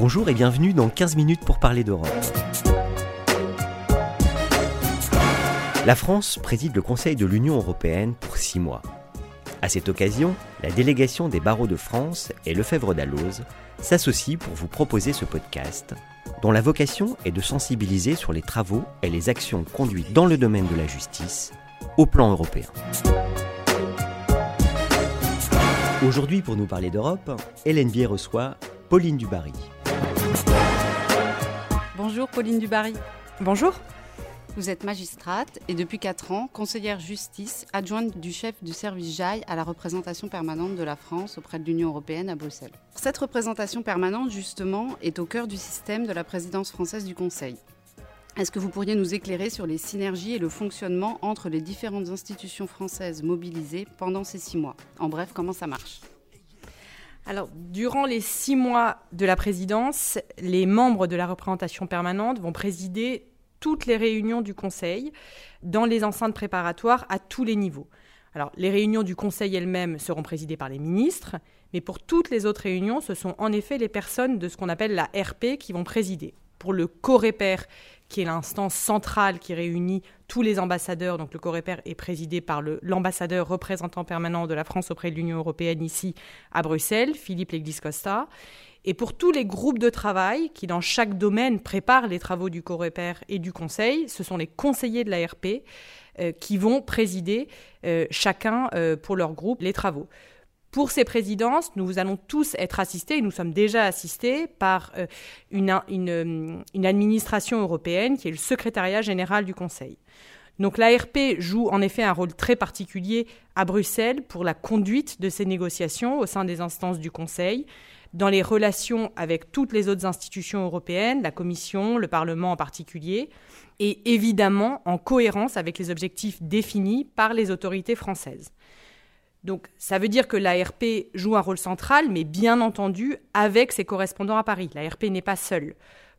Bonjour et bienvenue dans 15 minutes pour parler d'Europe. La France préside le Conseil de l'Union européenne pour six mois. À cette occasion, la délégation des barreaux de France et Lefebvre d'Alloz s'associent pour vous proposer ce podcast, dont la vocation est de sensibiliser sur les travaux et les actions conduites dans le domaine de la justice au plan européen. Aujourd'hui, pour nous parler d'Europe, Hélène Vier reçoit Pauline Dubarry. Bonjour Pauline Dubarry. Bonjour. Vous êtes magistrate et depuis 4 ans conseillère justice adjointe du chef du service JAI à la représentation permanente de la France auprès de l'Union européenne à Bruxelles. Cette représentation permanente, justement, est au cœur du système de la présidence française du Conseil. Est-ce que vous pourriez nous éclairer sur les synergies et le fonctionnement entre les différentes institutions françaises mobilisées pendant ces six mois? En bref, comment ça marche? Alors, durant les six mois de la présidence, les membres de la représentation permanente vont présider toutes les réunions du Conseil dans les enceintes préparatoires à tous les niveaux. Alors, les réunions du Conseil elles-mêmes seront présidées par les ministres, mais pour toutes les autres réunions, ce sont en effet les personnes de ce qu'on appelle la RP qui vont présider. Pour le COREPER, qui est l'instance centrale qui réunit tous les ambassadeurs. Donc le Coreper est présidé par l'ambassadeur représentant permanent de la France auprès de l'Union européenne ici à Bruxelles, Philippe Leglis-Costa. Et pour tous les groupes de travail qui, dans chaque domaine, préparent les travaux du Coreper et du Conseil, ce sont les conseillers de l'ARP euh, qui vont présider euh, chacun euh, pour leur groupe les travaux. Pour ces présidences, nous allons tous être assistés, et nous sommes déjà assistés, par euh, une, une, administration européenne qui est le secrétariat général du Conseil. Donc l'ARP joue en effet un rôle très particulier à Bruxelles pour la conduite de ces négociations au sein des instances du Conseil, dans les relations avec toutes les autres institutions européennes, la Commission, le Parlement en particulier, et évidemment en cohérence avec les objectifs définis par les autorités françaises. Donc ça veut dire que l'ARP joue un rôle central, mais bien entendu avec ses correspondants à Paris. L'ARP n'est pas seule.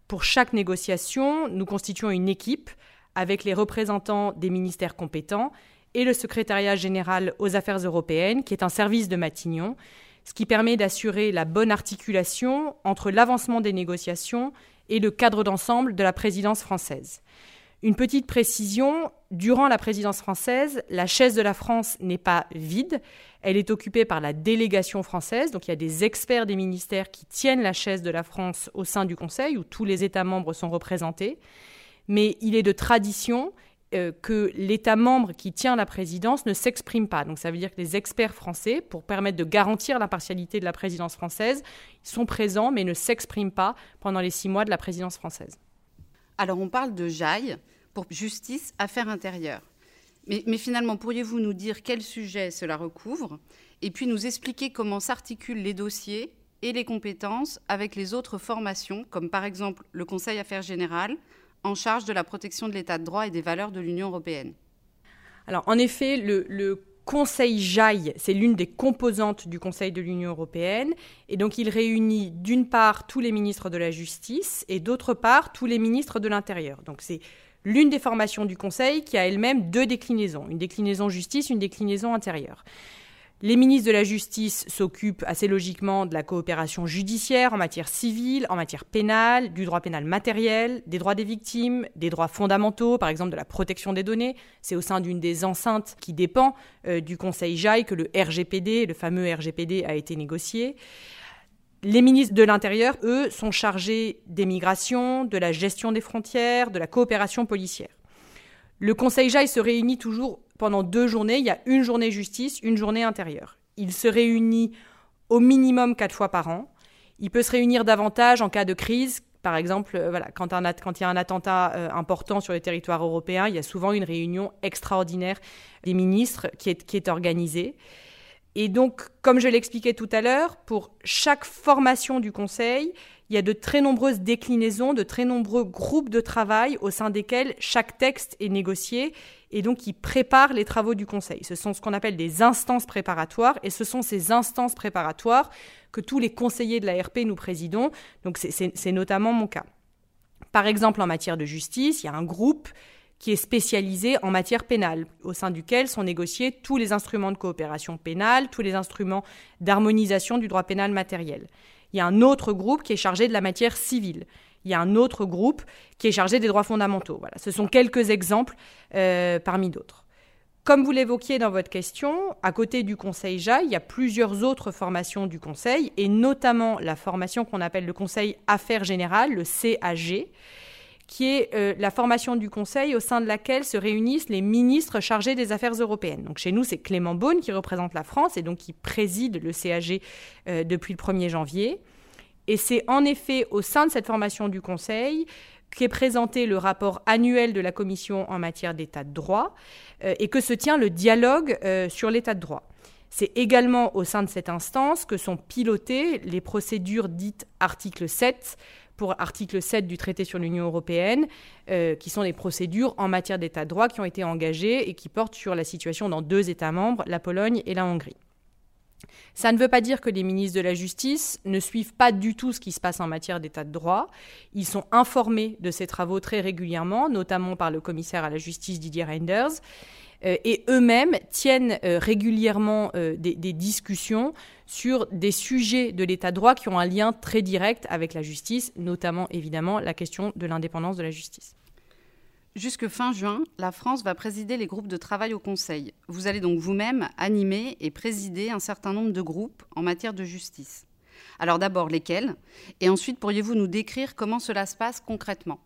Pour chaque négociation, nous constituons une équipe avec les représentants des ministères compétents et le secrétariat général aux affaires européennes, qui est un service de Matignon, ce qui permet d'assurer la bonne articulation entre l'avancement des négociations et le cadre d'ensemble de la présidence française. Une petite précision, durant la présidence française, la chaise de la France n'est pas vide, elle est occupée par la délégation française, donc il y a des experts des ministères qui tiennent la chaise de la France au sein du Conseil, où tous les États membres sont représentés, mais il est de tradition euh, que l'État membre qui tient la présidence ne s'exprime pas. Donc ça veut dire que les experts français, pour permettre de garantir l'impartialité de la présidence française, sont présents mais ne s'expriment pas pendant les six mois de la présidence française. Alors on parle de JAI pour justice, affaires intérieures. Mais, finalement, pourriez-vous nous dire quel sujet cela recouvre et puis nous expliquer comment s'articulent les dossiers et les compétences avec les autres formations, comme par exemple le Conseil Affaires Générales, en charge de la protection de l'état de droit et des valeurs de l'Union européenne? Alors en effet, le, le Conseil JAI, c'est l'une des composantes du Conseil de l'Union européenne. Et donc, il réunit d'une part tous les ministres de la Justice et d'autre part tous les ministres de l'Intérieur. Donc, c'est l'une des formations du Conseil qui a elle-même deux déclinaisons, une déclinaison justice, une déclinaison intérieure. Les ministres de la Justice s'occupent assez logiquement de la coopération judiciaire en matière civile, en matière pénale, du droit pénal matériel, des droits des victimes, des droits fondamentaux, par exemple de la protection des données. C'est au sein d'une des enceintes qui dépend euh, du Conseil JAI que le RGPD, le fameux RGPD, a été négocié. Les ministres de l'Intérieur, eux, sont chargés des migrations, de la gestion des frontières, de la coopération policière. Le Conseil JAI se réunit toujours pendant deux journées. Il y a une journée justice, une journée intérieure. Il se réunit au minimum quatre fois par an. Il peut se réunir davantage en cas de crise. Par exemple, euh, voilà, quand, il y a un attentat euh, important sur le territoire européen, il y a souvent une réunion extraordinaire des ministres qui est, qui est organisée. Et donc, comme je l'expliquais tout à l'heure, pour chaque formation du Conseil, il y a de très nombreuses déclinaisons, de très nombreux groupes de travail au sein desquels chaque texte est négocié et donc qui préparent les travaux du Conseil. Ce sont ce qu'on appelle des instances préparatoires et ce sont ces instances préparatoires que tous les conseillers de la RP nous présidons. Donc c'est notamment mon cas. Par exemple, en matière de justice, il y a un groupe qui est spécialisé en matière pénale, au sein duquel sont négociés tous les instruments de coopération pénale, tous les instruments d'harmonisation du droit pénal matériel. Il y a un autre groupe qui est chargé de la matière civile. Il y a un autre groupe qui est chargé des droits fondamentaux. Voilà, ce sont quelques exemples euh, parmi d'autres. Comme vous l'évoquiez dans votre question, à côté du Conseil JAI, il y a plusieurs autres formations du Conseil, et notamment la formation qu'on appelle le Conseil Affaires Générales, le CAG, qui est euh, la formation du Conseil au sein de laquelle se réunissent les ministres chargés des affaires européennes. Donc chez nous, c'est Clément Beaune qui représente la France et donc qui préside le CAG euh, depuis le 1er janvier. Et c'est en effet au sein de cette formation du Conseil qu'est présenté le rapport annuel de la Commission en matière d'état de droit euh, et que se tient le dialogue sur l'état de droit. C'est également au sein de cette instance que sont pilotées les procédures dites article 7 pour article 7 du traité sur l'Union européenne, euh, qui sont des procédures en matière d'état de droit qui ont été engagées et qui portent sur la situation dans deux États membres, la Pologne et la Hongrie. Ça ne veut pas dire que les ministres de la Justice ne suivent pas du tout ce qui se passe en matière d'état de droit. Ils sont informés de ces travaux très régulièrement, notamment par le commissaire à la justice Didier Reinders. Euh, et eux-mêmes tiennent euh, régulièrement euh, des, discussions sur des sujets de l'état de droit qui ont un lien très direct avec la justice, notamment évidemment la question de l'indépendance de la justice. Jusque fin juin, la France va présider les groupes de travail au Conseil. Vous allez donc vous-même animer et présider un certain nombre de groupes en matière de justice. Alors d'abord lesquels? Et ensuite, pourriez-vous nous décrire comment cela se passe concrètement?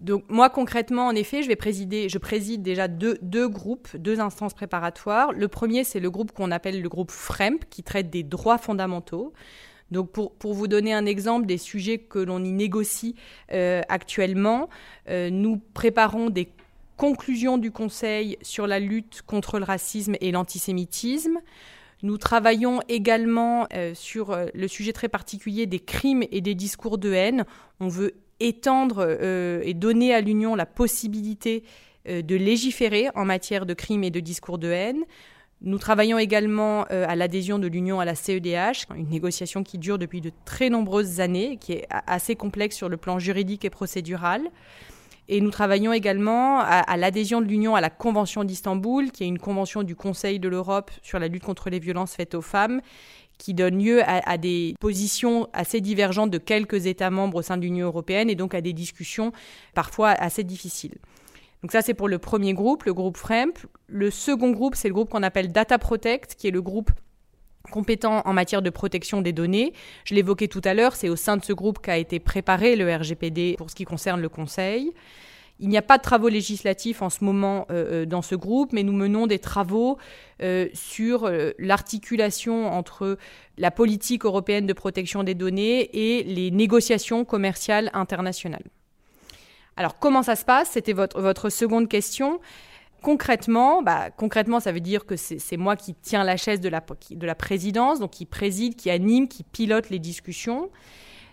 Donc moi concrètement, en effet, je vais présider, je préside déjà deux, deux groupes, deux instances préparatoires. Le premier, c'est le groupe qu'on appelle le groupe FREMP, qui traite des droits fondamentaux. Donc pour, vous donner un exemple des sujets que l'on y négocie euh, actuellement, euh, nous préparons des conclusions du Conseil sur la lutte contre le racisme et l'antisémitisme. Nous travaillons également euh, sur le sujet très particulier des crimes et des discours de haine. On veut étendre et donner à l'Union la possibilité de légiférer en matière de crimes et de discours de haine. Nous travaillons également euh, à l'adhésion de l'Union à la CEDH, une négociation qui dure depuis de très nombreuses années, qui est assez complexe sur le plan juridique et procédural. Et nous travaillons également à, à l'adhésion de l'Union à la Convention d'Istanbul, qui est une convention du Conseil de l'Europe sur la lutte contre les violences faites aux femmes qui donne lieu à, des positions assez divergentes de quelques États membres au sein de l'Union européenne et donc à des discussions parfois assez difficiles. Donc ça, c'est pour le premier groupe, le groupe FREMP. Le second groupe, c'est le groupe qu'on appelle Data Protect, qui est le groupe compétent en matière de protection des données. Je l'évoquais tout à l'heure, c'est au sein de ce groupe qu'a été préparé le RGPD pour ce qui concerne le Conseil. Il n'y a pas de travaux législatifs en ce moment euh, euh, dans ce groupe, mais nous menons des travaux euh, sur l'articulation entre la politique européenne de protection des données et les négociations commerciales internationales. Alors comment ça se passe? C'était votre, votre seconde question. Concrètement, bah, concrètement, ça veut dire que c'est moi qui tiens la chaise de la, de la présidence, donc qui préside, qui anime, qui pilote les discussions.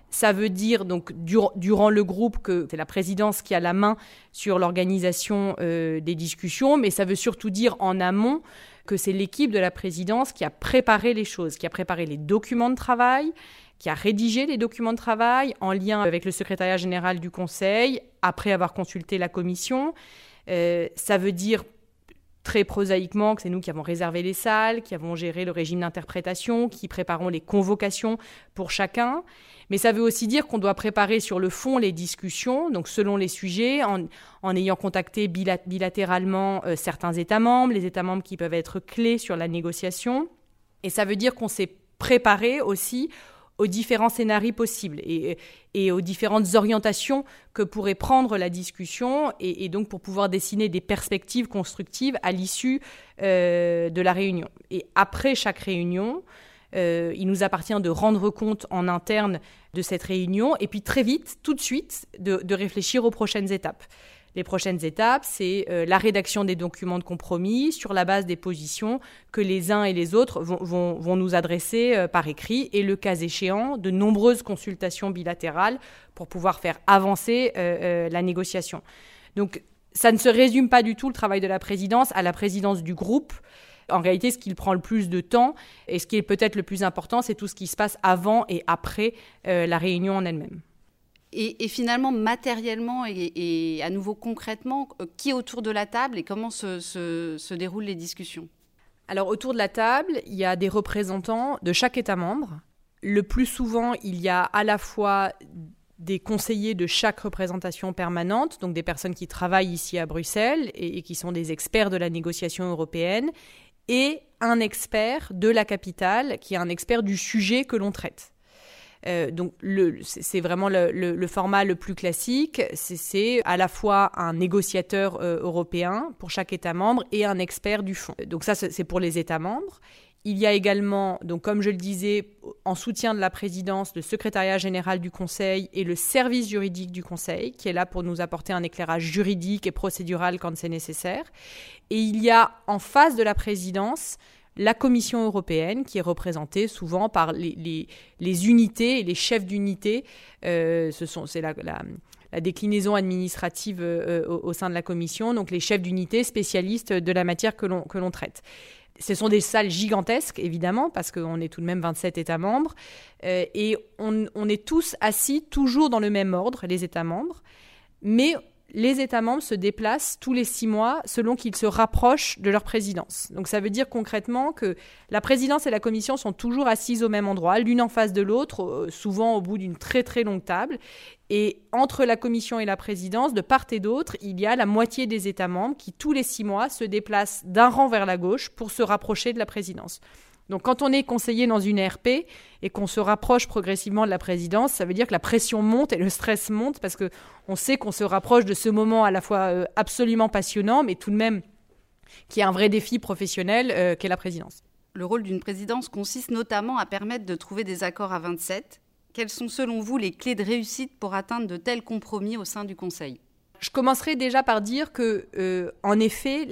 Ça veut dire donc durant le groupe que c'est la présidence qui a la main sur l'organisation euh, des discussions, mais ça veut surtout dire en amont que c'est l'équipe de la présidence qui a préparé les choses, qui a préparé les documents de travail, qui a rédigé les documents de travail en lien avec le secrétariat général du Conseil, après avoir consulté la commission. Euh, ça veut dire très prosaïquement que c'est nous qui avons réservé les salles, qui avons géré le régime d'interprétation, qui préparons les convocations pour chacun. Mais ça veut aussi dire qu'on doit préparer sur le fond les discussions, donc selon les sujets, en, ayant contacté bilatéralement euh, certains États membres, les États membres qui peuvent être clés sur la négociation. Et ça veut dire qu'on s'est préparé aussi aux différents scénarios possibles et, aux différentes orientations que pourrait prendre la discussion et, donc pour pouvoir dessiner des perspectives constructives à l'issue euh, de la réunion. Et après chaque réunion, euh, il nous appartient de rendre compte en interne de cette réunion et puis très vite, tout de suite, de réfléchir aux prochaines étapes. Les prochaines étapes, c'est euh, la rédaction des documents de compromis sur la base des positions que les uns et les autres vont, nous adresser euh, par écrit et le cas échéant, de nombreuses consultations bilatérales pour pouvoir faire avancer euh, la négociation. Donc ça ne se résume pas du tout le travail de la présidence à la présidence du groupe. En réalité, ce qui prend le plus de temps et ce qui est peut-être le plus important, c'est tout ce qui se passe avant et après la réunion en elle-même. Et, finalement, matériellement et, à nouveau concrètement, euh, qui est autour de la table et comment se, déroulent les discussions? Alors autour de la table, il y a des représentants de chaque État membre. le plus souvent, il y a à la fois des conseillers de chaque représentation permanente, donc des personnes qui travaillent ici à Bruxelles et, qui sont des experts de la négociation européenne, et un expert de la capitale qui est un expert du sujet que l'on traite. Euh, donc c'est vraiment le, format le plus classique. C'est à la fois un négociateur euh, européen pour chaque État membre et un expert du fond. Donc ça, c'est pour les États membres. Il y a également, donc comme je le disais, en soutien de la présidence, le secrétariat général du Conseil et le service juridique du Conseil, qui est là pour nous apporter un éclairage juridique et procédural quand c'est nécessaire. Et il y a en face de la présidence la Commission européenne, qui est représentée souvent par les, unités et les chefs d'unité. Euh, c'est la, déclinaison administrative euh, au, sein de la Commission, donc les chefs d'unité spécialistes de la matière que l'on traite. Ce sont des salles gigantesques, évidemment, parce qu'on est tout de même 27 États membres, euh, et on, on, est tous assis toujours dans le même ordre, les États membres, mais les États membres se déplacent tous les six mois selon qu'ils se rapprochent de leur présidence. Donc ça veut dire concrètement que la présidence et la commission sont toujours assises au même endroit, l'une en face de l'autre, euh, souvent au bout d'une très très longue table. Et entre la commission et la présidence, de part et d'autre, il y a la moitié des États membres qui tous les six mois se déplacent d'un rang vers la gauche pour se rapprocher de la présidence. Donc quand on est conseiller dans une RP et qu'on se rapproche progressivement de la présidence, ça veut dire que la pression monte et le stress monte parce que on sait qu'on se rapproche de ce moment à la fois euh, absolument passionnant, mais tout de même qui est un vrai défi professionnel euh, qu'est la présidence. Le rôle d'une présidence consiste notamment à permettre de trouver des accords à 27. Quelles sont selon vous les clés de réussite pour atteindre de tels compromis au sein du Conseil? Je commencerai déjà par dire que, euh, en effet,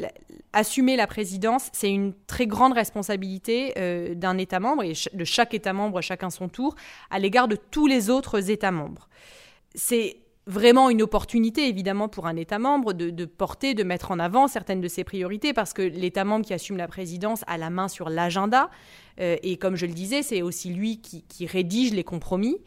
assumer la présidence, c'est une très grande responsabilité euh, d'un État membre et de chaque État membre, chacun son tour, à l'égard de tous les autres États membres. C'est vraiment une opportunité, évidemment, pour un État membre de, porter, de mettre en avant certaines de ses priorités, parce que l'État membre qui assume la présidence a la main sur l'agenda, euh, et comme je le disais, c'est aussi lui qui rédige les compromis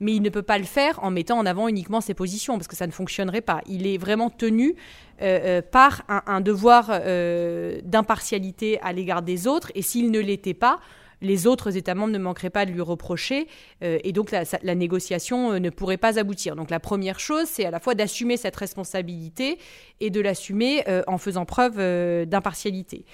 mais il ne peut pas le faire en mettant en avant uniquement ses positions, parce que ça ne fonctionnerait pas. Il est vraiment tenu euh, euh, par un, devoir euh, d'impartialité à l'égard des autres, et s'il ne l'était pas, les autres États membres ne manqueraient pas de lui reprocher, et donc la, la, négociation ne pourrait pas aboutir. Donc la première chose, c'est à la fois d'assumer cette responsabilité et de l'assumer en faisant preuve d'impartialité.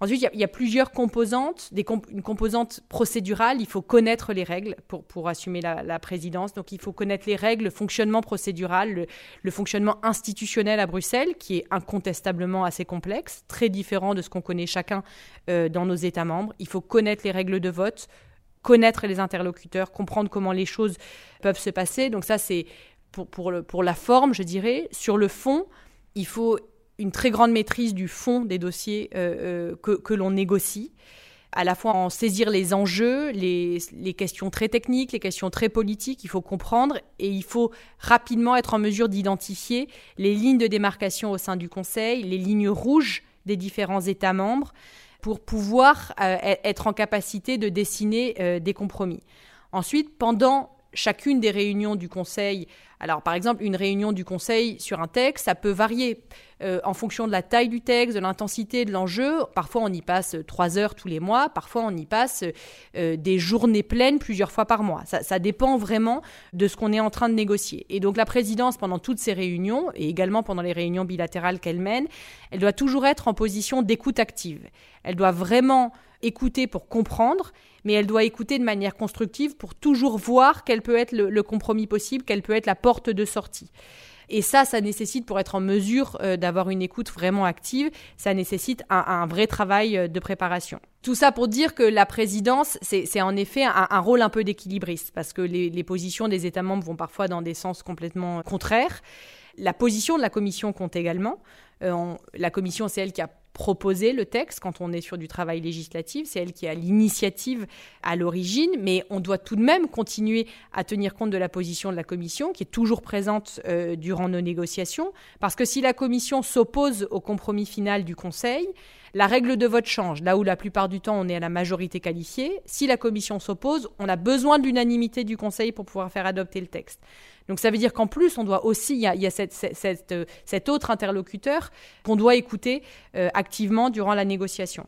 Ensuite, il y, a plusieurs composantes. Une composante procédurale, il faut connaître les règles pour, assumer la, présidence. Donc, il faut connaître les règles, le fonctionnement procédural, le, fonctionnement institutionnel à Bruxelles, qui est incontestablement assez complexe, très différent de ce qu'on connaît chacun euh, dans nos États membres. Il faut connaître les règles de vote, connaître les interlocuteurs, comprendre comment les choses peuvent se passer. Donc, ça, c'est pour la forme, je dirais. Sur le fond, il faut une très grande maîtrise du fond des dossiers euh, euh, que, l'on négocie, à la fois en saisir les enjeux, les, les, questions très techniques, les questions très politiques, il faut comprendre et il faut rapidement être en mesure d'identifier les lignes de démarcation au sein du Conseil, les lignes rouges des différents États membres pour pouvoir euh, e-, être en capacité de dessiner des compromis. Ensuite, pendant chacune des réunions du Conseil. Alors, par exemple, une réunion du Conseil sur un texte, ça peut varier euh, en fonction de la taille du texte, de l'intensité de l'enjeu. Parfois, on y passe trois heures tous les mois. Parfois, on y passe euh, des journées pleines plusieurs fois par mois. Ça, ça dépend vraiment de ce qu'on est en train de négocier. Et donc, la présidence, pendant toutes ces réunions, et également pendant les réunions bilatérales qu'elle mène, elle doit toujours être en position d'écoute active. Elle doit vraiment écouter pour comprendre, mais elle doit écouter de manière constructive pour toujours voir quel peut être le, compromis possible, quelle peut être la porte de sortie. Et ça, ça nécessite, pour être en mesure euh, d'avoir une écoute vraiment active, ça nécessite un, vrai travail euh, de préparation. Tout ça pour dire que la présidence, c'est en effet un, rôle un peu d'équilibriste, parce que les, positions des États membres vont parfois dans des sens complètement contraires. La position de la Commission compte également. Euh, la Commission, c'est elle qui a proposé le texte quand on est sur du travail législatif. C'est elle qui a l'initiative à l'origine, mais on doit tout de même continuer à tenir compte de la position de la Commission, qui est toujours présente euh, durant nos négociations, parce que si la Commission s'oppose au compromis final du Conseil, la règle de vote change. Là où la plupart du temps on est à la majorité qualifiée, si la Commission s'oppose, on a besoin de l'unanimité du Conseil pour pouvoir faire adopter le texte. Donc ça veut dire qu'en plus, on doit aussi, il y a, euh, cet autre interlocuteur qu'on doit écouter euh, activement durant la négociation.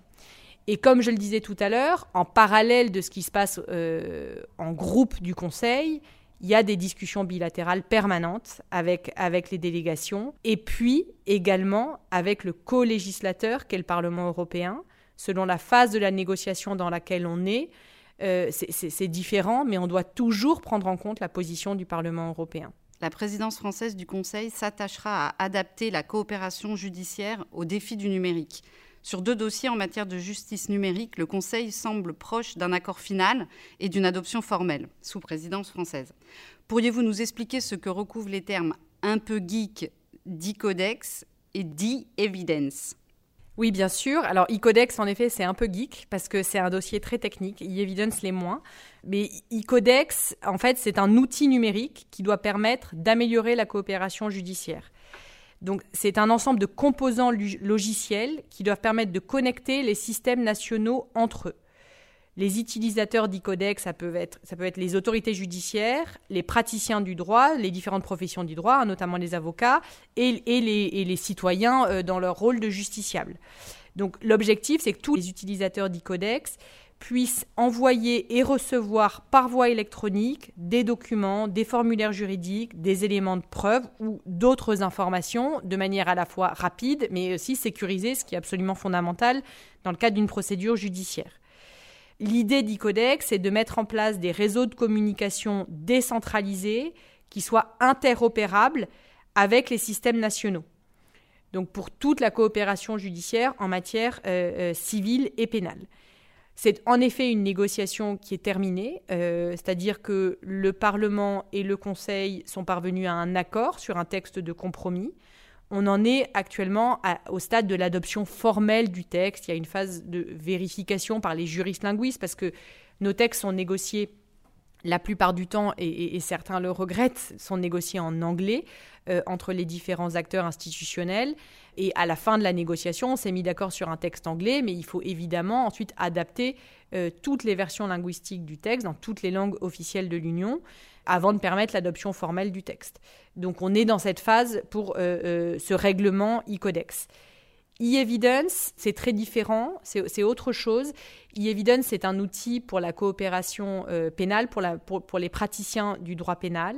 Et comme je le disais tout à l'heure, en parallèle de ce qui se passe euh, en groupe du Conseil, il y a des discussions bilatérales permanentes avec, avec les délégations et puis également avec le co-législateur qu'est le Parlement européen. Selon la phase de la négociation dans laquelle on est, euh, c'est différent, mais on doit toujours prendre en compte la position du Parlement européen. La présidence française du Conseil s'attachera à adapter la coopération judiciaire aux défis du numérique. Sur deux dossiers en matière de justice numérique, le Conseil semble proche d'un accord final et d'une adoption formelle, sous présidence française. Pourriez-vous nous expliquer ce que recouvrent les termes un peu geek d'e-codex et d'e-evidence oui, bien sûr. Alors, e-codex, en effet, c'est un peu geek parce que c'est un dossier très technique. E-evidence les moins. Mais e-codex, en fait, c'est un outil numérique qui doit permettre d'améliorer la coopération judiciaire. Donc, c'est un ensemble de composants logiciels qui doivent permettre de connecter les systèmes nationaux entre eux. Les utilisateurs d'e-codex, ça, peut être, les autorités judiciaires, les praticiens du droit, les différentes professions du droit, notamment les avocats, et, les, citoyens euh, dans leur rôle de justiciable. Donc l'objectif, c'est que tous les utilisateurs d'e-codex puissent envoyer et recevoir par voie électronique des documents, des formulaires juridiques, des éléments de preuve ou d'autres informations de manière à la fois rapide mais aussi sécurisée, ce qui est absolument fondamental dans le cadre d'une procédure judiciaire. L'idée d'Icodex, c'est de mettre en place des réseaux de communication décentralisés qui soient interopérables avec les systèmes nationaux. Donc pour toute la coopération judiciaire en matière euh, euh, civile et pénale. C'est en effet une négociation qui est terminée, euh, c'est-à-dire que le Parlement et le Conseil sont parvenus à un accord sur un texte de compromis on en est actuellement au stade de l'adoption formelle du texte. Il y a une phase de vérification par les juristes linguistes parce que nos textes sont négociés la plupart du temps, et, certains le regrettent, sont négociés en anglais euh, entre les différents acteurs institutionnels. Et à la fin de la négociation, on s'est mis d'accord sur un texte anglais, mais il faut évidemment ensuite adapter euh, toutes les versions linguistiques du texte dans toutes les langues officielles de l'Union avant de permettre l'adoption formelle du texte. Donc on est dans cette phase pour euh, euh, ce règlement e-codex. E-evidence, c'est très différent, c'est autre chose. E-evidence, c'est un outil pour la coopération euh, pénale, pour, les praticiens du droit pénal.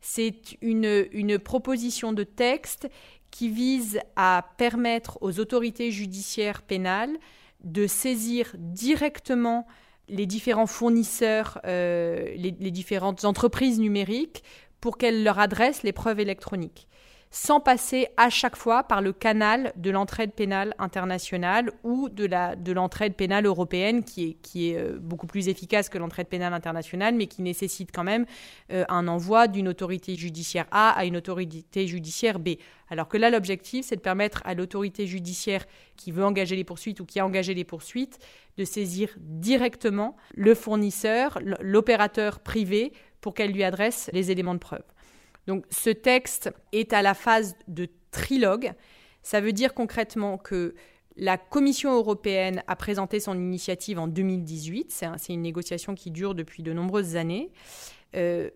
C'est une proposition de texte qui vise à permettre aux autorités judiciaires pénales de saisir directement les différents fournisseurs, euh, les, différentes entreprises numériques pour qu'elles leur adressent les preuves électroniques sans passer à chaque fois par le canal de l'entraide pénale internationale ou de, l'entraide pénale européenne qui est, qui est euh, beaucoup plus efficace que l'entraide pénale internationale mais qui nécessite quand même euh, un envoi d'une autorité judiciaire A à une autorité judiciaire B. Alors que là, l'objectif, c'est de permettre à l'autorité judiciaire qui veut engager les poursuites ou qui a engagé les poursuites de saisir directement le fournisseur, l'opérateur privé, pour qu'elle lui adresse les éléments de preuve. Donc ce texte est à la phase de trilogue. Ça veut dire concrètement que la Commission européenne a présenté son initiative en 2018. C'est une négociation qui dure depuis de nombreuses années. Euh,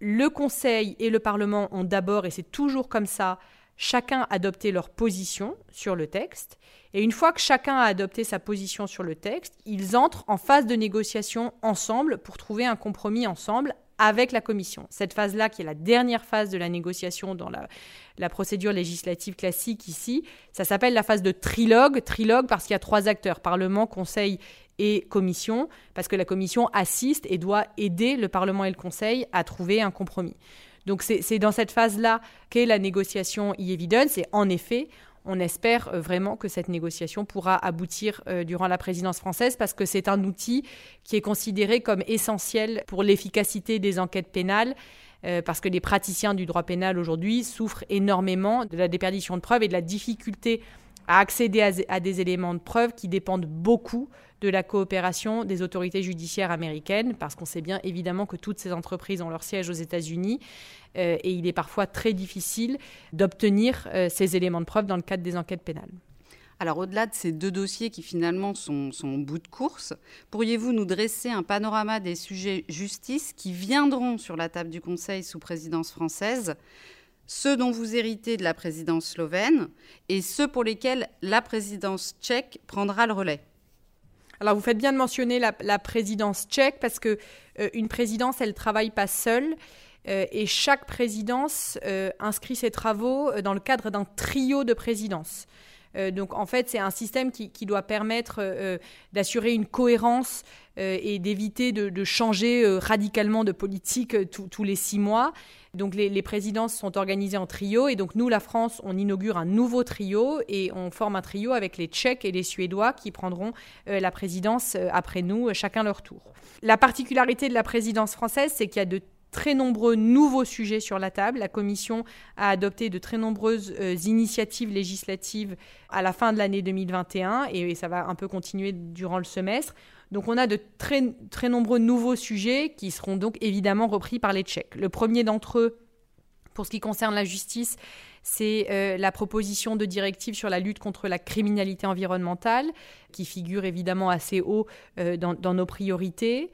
le Conseil et le Parlement ont d'abord, et c'est toujours comme ça, chacun adopté leur position sur le texte. Et une fois que chacun a adopté sa position sur le texte, ils entrent en phase de négociation ensemble pour trouver un compromis ensemble avec la Commission. Cette phase-là, qui est la dernière phase de la négociation dans la, procédure législative classique ici, ça s'appelle la phase de trilogue. Trilogue parce qu'il y a trois acteurs, Parlement, Conseil et Commission, parce que la Commission assiste et doit aider le Parlement et le Conseil à trouver un compromis. Donc c'est dans cette phase-là qu'est la négociation e-evidence et en effet, on espère euh, vraiment que cette négociation pourra aboutir euh, durant la présidence française parce que c'est un outil qui est considéré comme essentiel pour l'efficacité des enquêtes pénales. Euh, parce que les praticiens du droit pénal aujourd'hui souffrent énormément de la déperdition de preuves et de la difficulté à accéder à, des éléments de preuve qui dépendent beaucoup de la coopération des autorités judiciaires américaines, parce qu'on sait bien évidemment que toutes ces entreprises ont leur siège aux États-Unis, euh, et il est parfois très difficile d'obtenir euh, ces éléments de preuve dans le cadre des enquêtes pénales. Alors au-delà de ces deux dossiers qui finalement sont, sont au bout de course, pourriez-vous nous dresser un panorama des sujets justice qui viendront sur la table du Conseil sous présidence française ceux dont vous héritez de la présidence slovène et ceux pour lesquels la présidence tchèque prendra le relais? Alors vous faites bien de mentionner la, présidence tchèque parce que une présidence, elle travaille pas seule. et chaque présidence inscrit ses travaux dans le cadre d'un trio de présidences. Euh, donc en fait, c'est un système qui, doit permettre euh, d'assurer une cohérence euh, et d'éviter de, changer radicalement de politique tous les six mois. Donc les, les, présidences sont organisées en trio et donc nous, la France, on inaugure un nouveau trio et on forme un trio avec les Tchèques et les Suédois qui prendront la présidence après nous, chacun leur tour. La particularité de la présidence française, c'est qu'il y a de très nombreux nouveaux sujets sur la table. La Commission a adopté de très nombreuses euh, initiatives législatives à la fin de l'année 2021 et, ça va un peu continuer durant le semestre. Donc on a de très, très nombreux nouveaux sujets qui seront donc évidemment repris par les Tchèques. Le premier d'entre eux, pour ce qui concerne la justice, c'est euh, la proposition de directive sur la lutte contre la criminalité environnementale, qui figure évidemment assez haut euh, dans, nos priorités.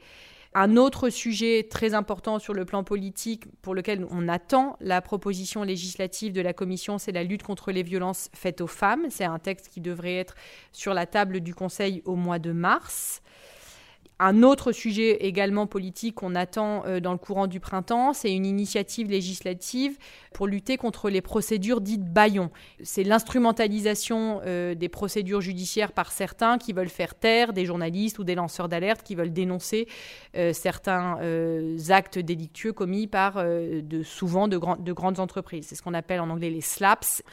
Un autre sujet très important sur le plan politique pour lequel on attend la proposition législative de la Commission, c'est la lutte contre les violences faites aux femmes. C'est un texte qui devrait être sur la table du Conseil au mois de mars. Un autre sujet également politique qu'on attend euh, dans le courant du printemps, c'est une initiative législative pour lutter contre les procédures dites baillons. C'est l'instrumentalisation euh, des procédures judiciaires par certains qui veulent faire taire des journalistes ou des lanceurs d'alerte qui veulent dénoncer euh, certains actes délictueux commis par de, souvent de, de grandes entreprises. C'est ce qu'on appelle en anglais les slaps.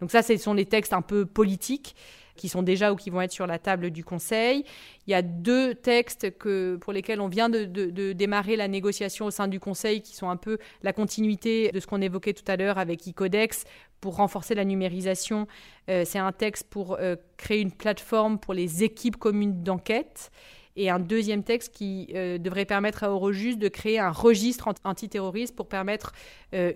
Donc ça, ce sont des textes un peu politiques qui sont déjà ou qui vont être sur la table du Conseil. Il y a deux textes que, pour lesquels on vient de, démarrer la négociation au sein du Conseil, qui sont un peu la continuité de ce qu'on évoquait tout à l'heure avec e-codex pour renforcer la numérisation. Euh, c'est un texte pour euh, créer une plateforme pour les équipes communes d'enquête et un deuxième texte qui euh, devrait permettre à Eurojust de créer un registre antiterroriste pour permettre euh,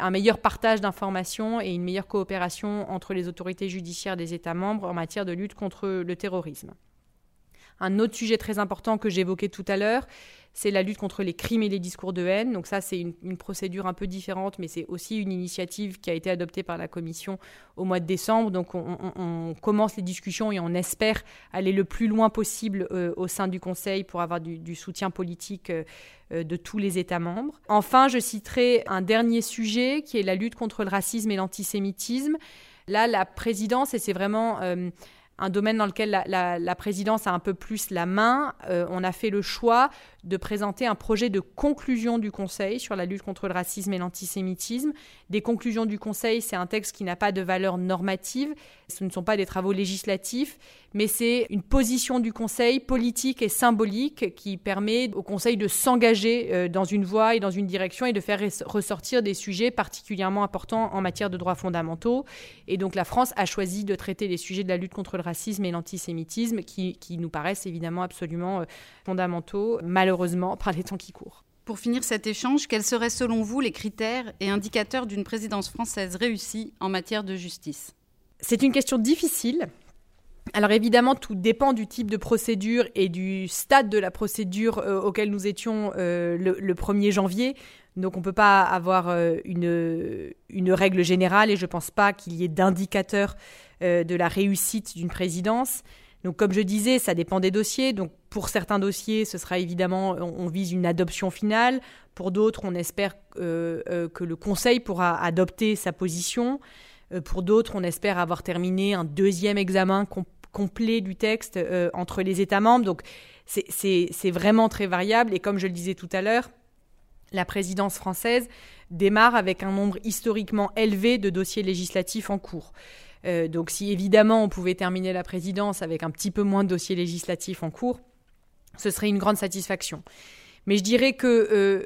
un meilleur partage d'informations et une meilleure coopération entre les autorités judiciaires des États membres en matière de lutte contre le terrorisme. Un autre sujet très important que j'évoquais tout à l'heure, c'est la lutte contre les crimes et les discours de haine. Donc ça, c'est une, procédure un peu différente, mais c'est aussi une initiative qui a été adoptée par la Commission au mois de décembre. Donc on, commence les discussions et on espère aller le plus loin possible euh, au sein du Conseil pour avoir du, soutien politique euh, euh, de tous les États membres. Enfin, je citerai un dernier sujet qui est la lutte contre le racisme et l'antisémitisme. Là, la présidence, et c'est vraiment un domaine dans lequel la, présidence a un peu plus la main, euh, on a fait le choix de présenter un projet de conclusion du Conseil sur la lutte contre le racisme et l'antisémitisme. Des conclusions du Conseil, c'est un texte qui n'a pas de valeur normative, ce ne sont pas des travaux législatifs, mais c'est une position du Conseil politique et symbolique qui permet au Conseil de s'engager euh, dans une voie et dans une direction et de faire ressortir des sujets particulièrement importants en matière de droits fondamentaux. Et donc la France a choisi de traiter les sujets de la lutte contre le racisme et l'antisémitisme qui, nous paraissent évidemment absolument euh, fondamentaux, malheureusement, par les temps qui courent. Pour finir cet échange, quels seraient selon vous les critères et indicateurs d'une présidence française réussie en matière de justice? C'est une question difficile alors évidemment, tout dépend du type de procédure et du stade de la procédure euh, auquel nous étions euh, le, 1er janvier. Donc on ne peut pas avoir euh, une, une, règle générale et je ne pense pas qu'il y ait d'indicateur de la réussite d'une présidence. Donc comme je disais, ça dépend des dossiers. Donc pour certains dossiers, ce sera évidemment, on, vise une adoption finale. Pour d'autres, on espère que le Conseil pourra adopter sa position. pour d'autres, on espère avoir terminé un deuxième examen complet du texte euh, entre les États membres. Donc c'est vraiment très variable. Et comme je le disais tout à l'heure, la présidence française démarre avec un nombre historiquement élevé de dossiers législatifs en cours. Euh, donc si évidemment on pouvait terminer la présidence avec un petit peu moins de dossiers législatifs en cours, ce serait une grande satisfaction. Mais je dirais que euh,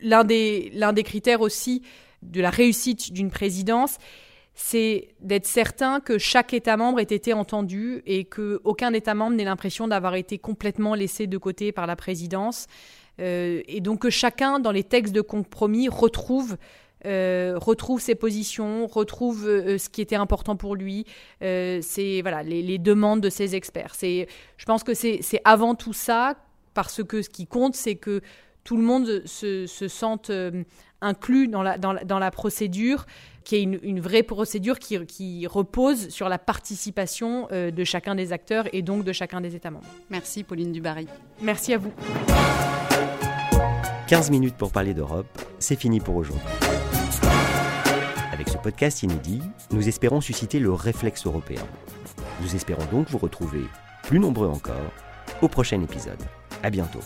l'un des, critères aussi de la réussite d'une présidence, c'est d'être certain que chaque État membre ait été entendu et qu'aucun État membre n'ait l'impression d'avoir été complètement laissé de côté par la présidence. Euh, et donc que chacun, dans les textes de compromis, retrouve, euh, retrouve ses positions, retrouve euh, ce qui était important pour lui, c'est voilà, les, demandes de ses experts. Je pense que c'est avant tout ça, parce que ce qui compte, c'est que tout le monde se, se sente inclus dans la, dans la procédure qui est une, vraie procédure qui, repose sur la participation euh, de chacun des acteurs et donc de chacun des États membres. Merci Pauline Dubarry. Merci à vous. 15 minutes pour parler d'Europe, c'est fini pour aujourd'hui. Podcast inédit, nous espérons susciter le réflexe européen. Nous espérons donc vous retrouver, plus nombreux encore, au prochain épisode. À bientôt.